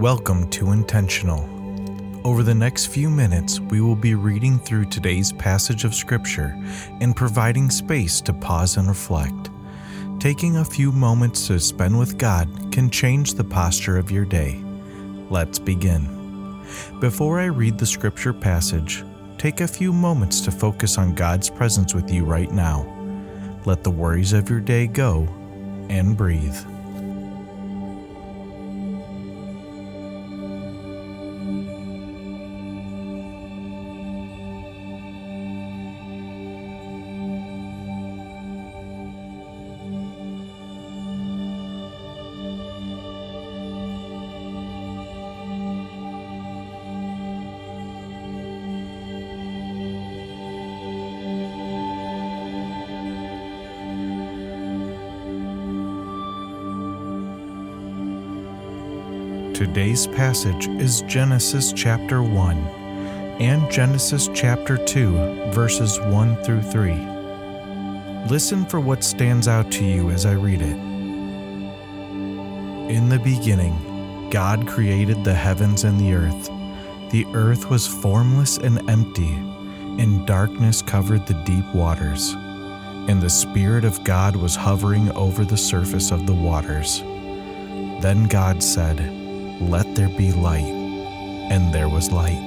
Welcome to Intentional. Over the next few minutes, we will be reading through today's passage of Scripture and providing space to pause and reflect. Taking a few moments to spend with God can change the posture of your day. Let's begin. Before I read the Scripture passage, take a few moments to focus on God's presence with you right now. Let the worries of your day go and breathe. Today's passage is Genesis chapter 1 and Genesis chapter 2, verses 1 through 3. Listen for what stands out to you as I read it. In the beginning, God created the heavens and the earth. The earth was formless and empty, and darkness covered the deep waters. And the Spirit of God was hovering over the surface of the waters. Then God said, let there be light. And there was light.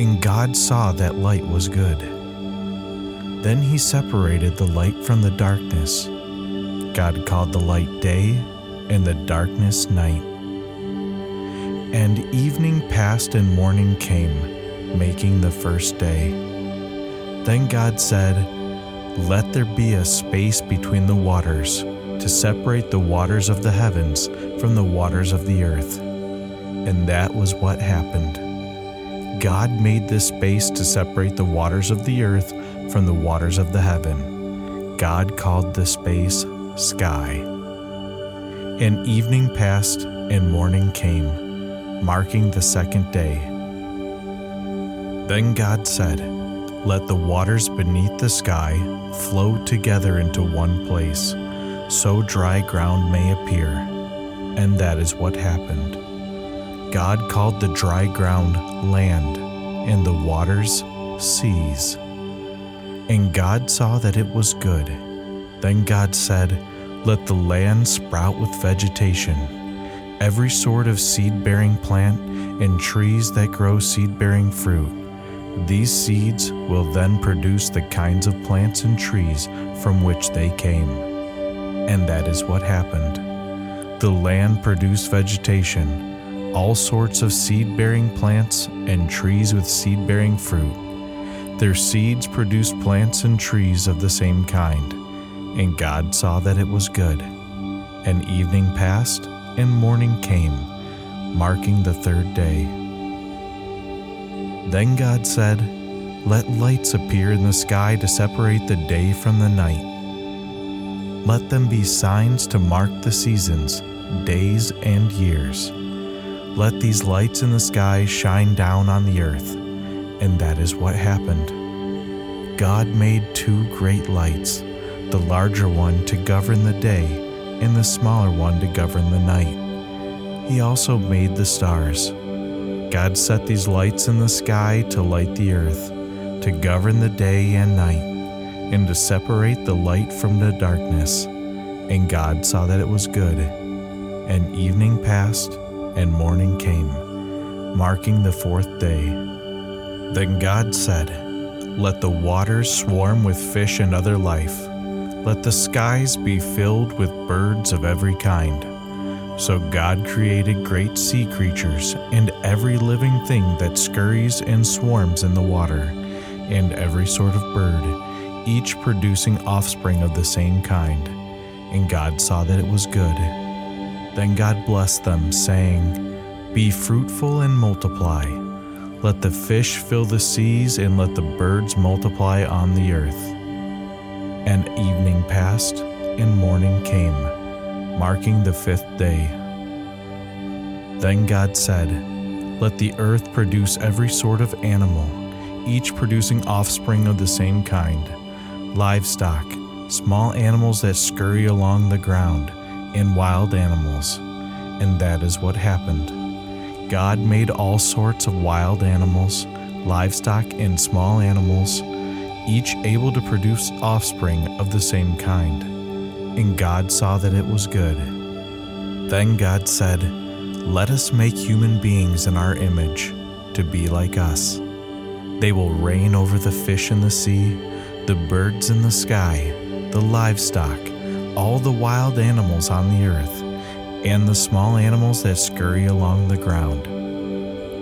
And God saw that light was good. Then he separated the light from the darkness. God called the light day, and the darkness night. And evening passed and morning came, making the first day. Then God said, Let there be a space between the waters to separate the waters of the heavens from the waters of the earth. And that was what happened. God made this space to separate the waters of the earth from the waters of the heaven. God called the space sky. And evening passed and morning came, marking the second day. Then God said, Let the waters beneath the sky flow together into one place so dry ground may appear. And that is what happened. God called the dry ground land, and the waters seas. And God saw that it was good. Then God said, Let the land sprout with vegetation, every sort of seed bearing plant, and trees that grow seed bearing fruit. These seeds will then produce the kinds of plants and trees from which they came. And that is what happened. The land produced vegetation, all sorts of seed bearing plants, and trees with seed bearing fruit. Their seeds produced plants and trees of the same kind. And God saw that it was good. And evening passed, and morning came, marking the third day. Then God said, Let lights appear in the sky to separate the day from the night let them be signs to mark the seasons, days, and years. Let these lights in the sky shine down on the earth. And that is what happened. God made two great lights, the larger one to govern the day, and the smaller one to govern the night. He also made the stars. God set these lights in the sky to light the earth, to govern the day and night and to separate the light from the darkness. And God saw that it was good. And evening passed, and morning came, marking the fourth day. Then God said, Let the waters swarm with fish and other life. Let the skies be filled with birds of every kind. So God created great sea creatures and every living thing that scurries and swarms in the water, and every sort of bird each producing offspring of the same kind. And God saw that it was good. Then God blessed them, saying, Be fruitful and multiply. Let the fish fill the seas, and let the birds multiply on the earth. And evening passed, and morning came, marking the fifth day. Then God said, Let the earth produce every sort of animal, each producing offspring of the same kind livestock, small animals that scurry along the ground, and wild animals. And that is what happened. God made all sorts of wild animals, livestock, and small animals, each able to produce offspring of the same kind. And God saw that it was good. Then God said, Let us make human beings in our image, to be like us. They will reign over the fish in the sea, the birds in the sky, the livestock, all the wild animals on the earth and the small animals that scurry along the ground.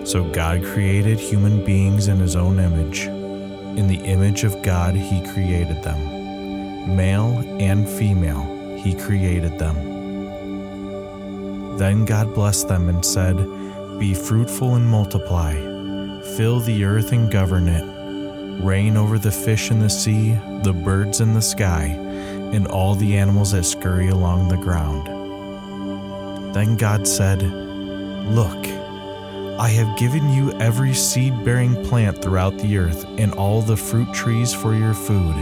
So God created human beings in his own image. In the image of God, he created them. Male and female, he created them. Then God blessed them and said, Be fruitful and multiply, fill the earth and govern it, reign over the fish in the sea, the birds in the sky, and all the animals that scurry along the ground. Then God said, Look, I have given you every seed bearing plant throughout the earth, and all the fruit trees for your food.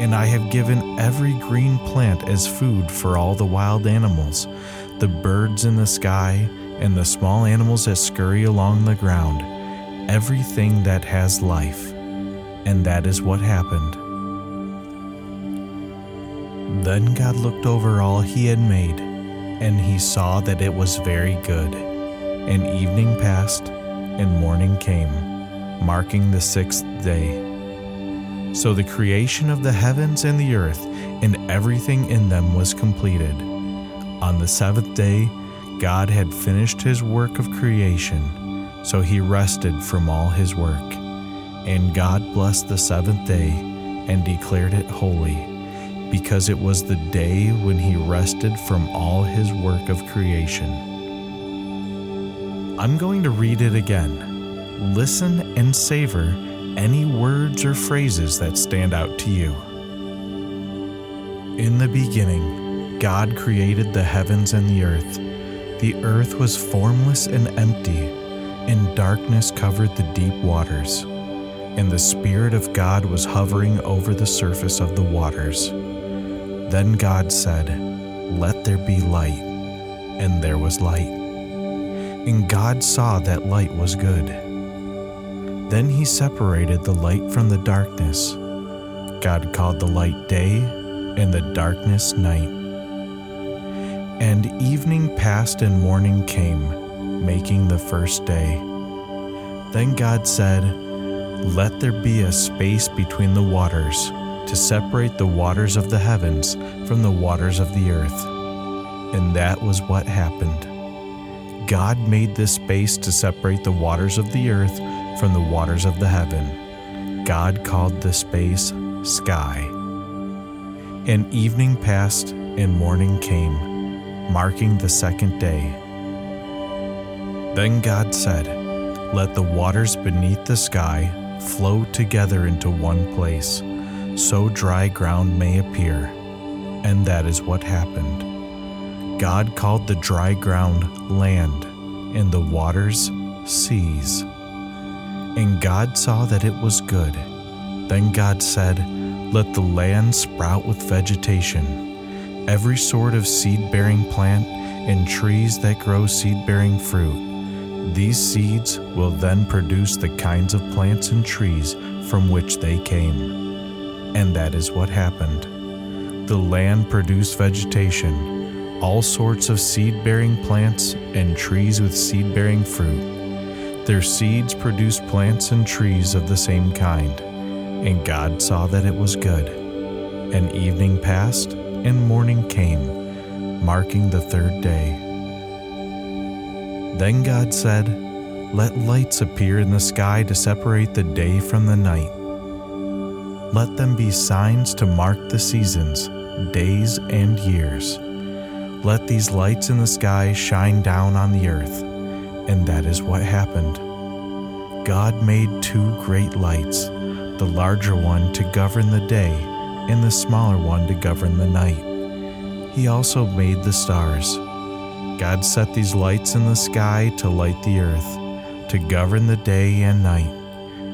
And I have given every green plant as food for all the wild animals, the birds in the sky, and the small animals that scurry along the ground, everything that has life. And that is what happened. Then God looked over all he had made and he saw that it was very good. And evening passed, and morning came, marking the sixth day. So the creation of the heavens and the earth and everything in them was completed. On the seventh day, God had finished his work of creation, so he rested from all his work. And God blessed the seventh day and declared it holy because it was the day when he rested from all his work of creation. I'm going to read it again. Listen and savor any words or phrases that stand out to you. In the beginning, God created the heavens and the earth. The earth was formless and empty, and darkness covered the deep waters. And the Spirit of God was hovering over the surface of the waters. Then God said, Let there be light. And there was light. And God saw that light was good. Then he separated the light from the darkness. God called the light day, and the darkness night. And evening passed and morning came, making the first day. Then God said, Let there be a space between the waters to separate the waters of the heavens from the waters of the earth. And that was what happened. God made this space to separate the waters of the earth from the waters of the heaven. God called the space sky. And evening passed and morning came, marking the second day. Then God said, Let the waters beneath the sky flow together into one place so dry ground may appear. And that is what happened. God called the dry ground land, and the waters seas. And God saw that it was good. Then God said, Let the land sprout with vegetation, every sort of seed bearing plant, and trees that grow seed bearing fruit. These seeds will then produce the kinds of plants and trees from which they came. And that is what happened. The land produced vegetation, all sorts of seed bearing plants, and trees with seed bearing fruit. Their seeds produced plants and trees of the same kind. And God saw that it was good. And evening passed, and morning came, marking the third day. Then God said, Let lights appear in the sky to separate the day from the night let them be signs to mark the seasons, days, and years. Let these lights in the sky shine down on the earth. And that is what happened. God made two great lights, the larger one to govern the day, and the smaller one to govern the night. He also made the stars. God set these lights in the sky to light the earth, to govern the day and night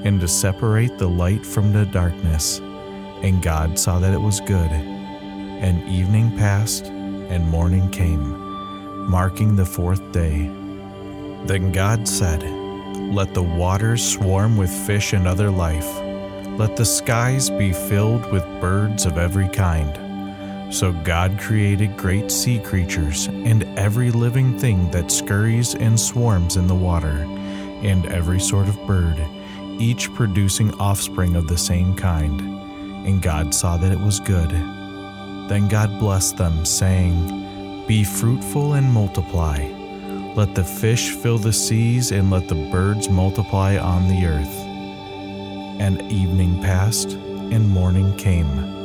and to separate the light from the darkness. And God saw that it was good. And evening passed, and morning came, marking the fourth day. Then God said, Let the waters swarm with fish and other life. Let the skies be filled with birds of every kind. So God created great sea creatures and every living thing that scurries and swarms in the water, and every sort of bird, each producing offspring of the same kind. And God saw that it was good. Then God blessed them, saying, Be fruitful and multiply. Let the fish fill the seas, and let the birds multiply on the earth. And evening passed, and morning came,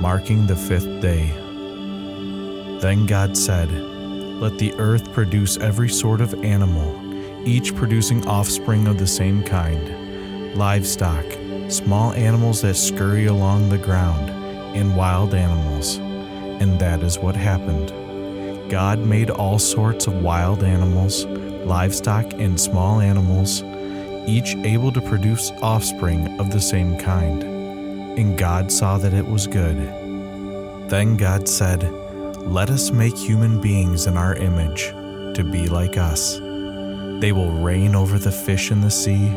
marking the fifth day. Then God said, Let the earth produce every sort of animal, each producing offspring of the same kind, livestock, small animals that scurry along the ground, and wild animals and that is what happened. God made all sorts of wild animals, livestock, and small animals, each able to produce offspring of the same kind. And God saw that it was good. Then God said, Let us make human beings in our image, to be like us. They will reign over the fish in the sea,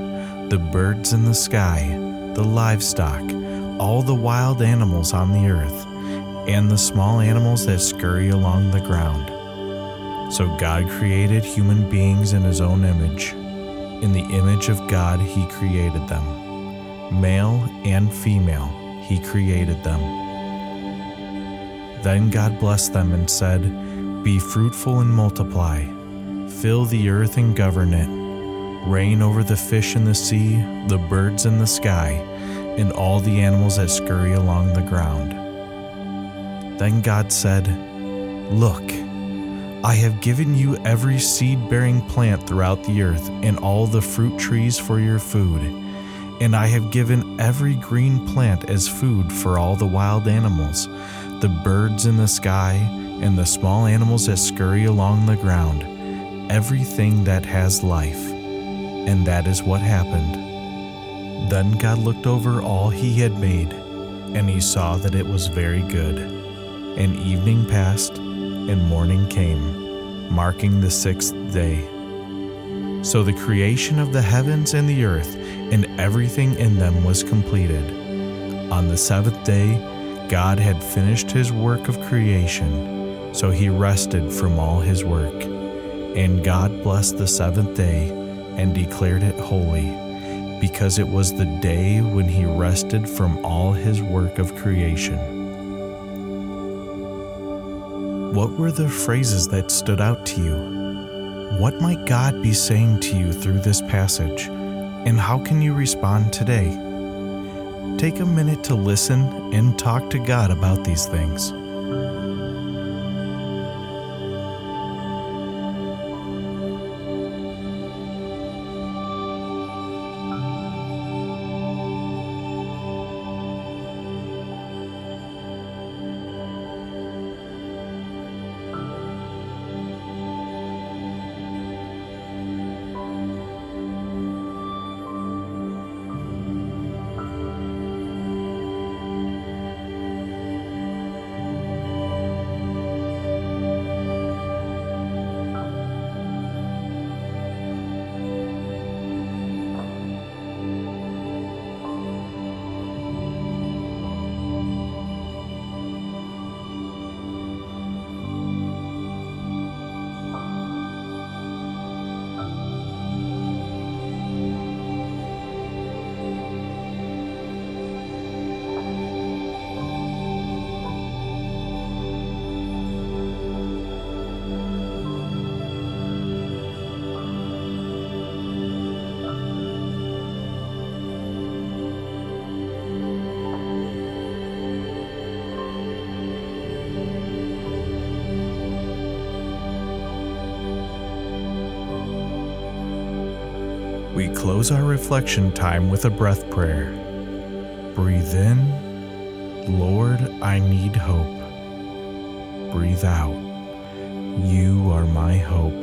the birds in the sky, the livestock, all the wild animals on the earth and the small animals that scurry along the ground. So God created human beings in his own image. In the image of God, he created them. Male and female, he created them. Then God blessed them and said, Be fruitful and multiply, fill the earth and govern it, reign over the fish in the sea, the birds in the sky, and all the animals that scurry along the ground. Then God said, Look, I have given you every seed bearing plant throughout the earth, and all the fruit trees for your food. And I have given every green plant as food for all the wild animals, the birds in the sky, and the small animals that scurry along the ground, everything that has life. And that is what happened. Then God looked over all he had made, and he saw that it was very good. And evening passed, and morning came, marking the sixth day. So the creation of the heavens and the earth and everything in them was completed. On the seventh day, God had finished his work of creation, so he rested from all his work. And God blessed the seventh day and declared it holy, because it was the day when he rested from all his work of creation. What were the phrases that stood out to you? What might God be saying to you through this passage? And how can you respond today? Take a minute to listen and talk to God about these things. We close our reflection time with a breath prayer. Breathe in, Lord, I need hope. Breathe out, you are my hope.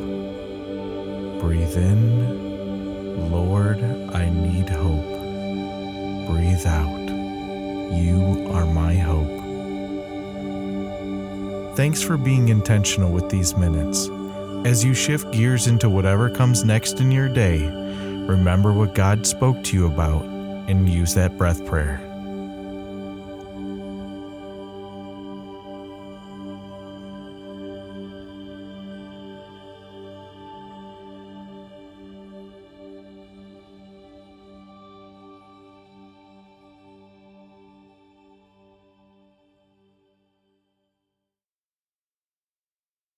Breathe in, Lord, I need hope. Breathe out, you are my hope. Thanks for being intentional with these minutes. As you shift gears into whatever comes next in your day, remember what God spoke to you about and use that breath prayer.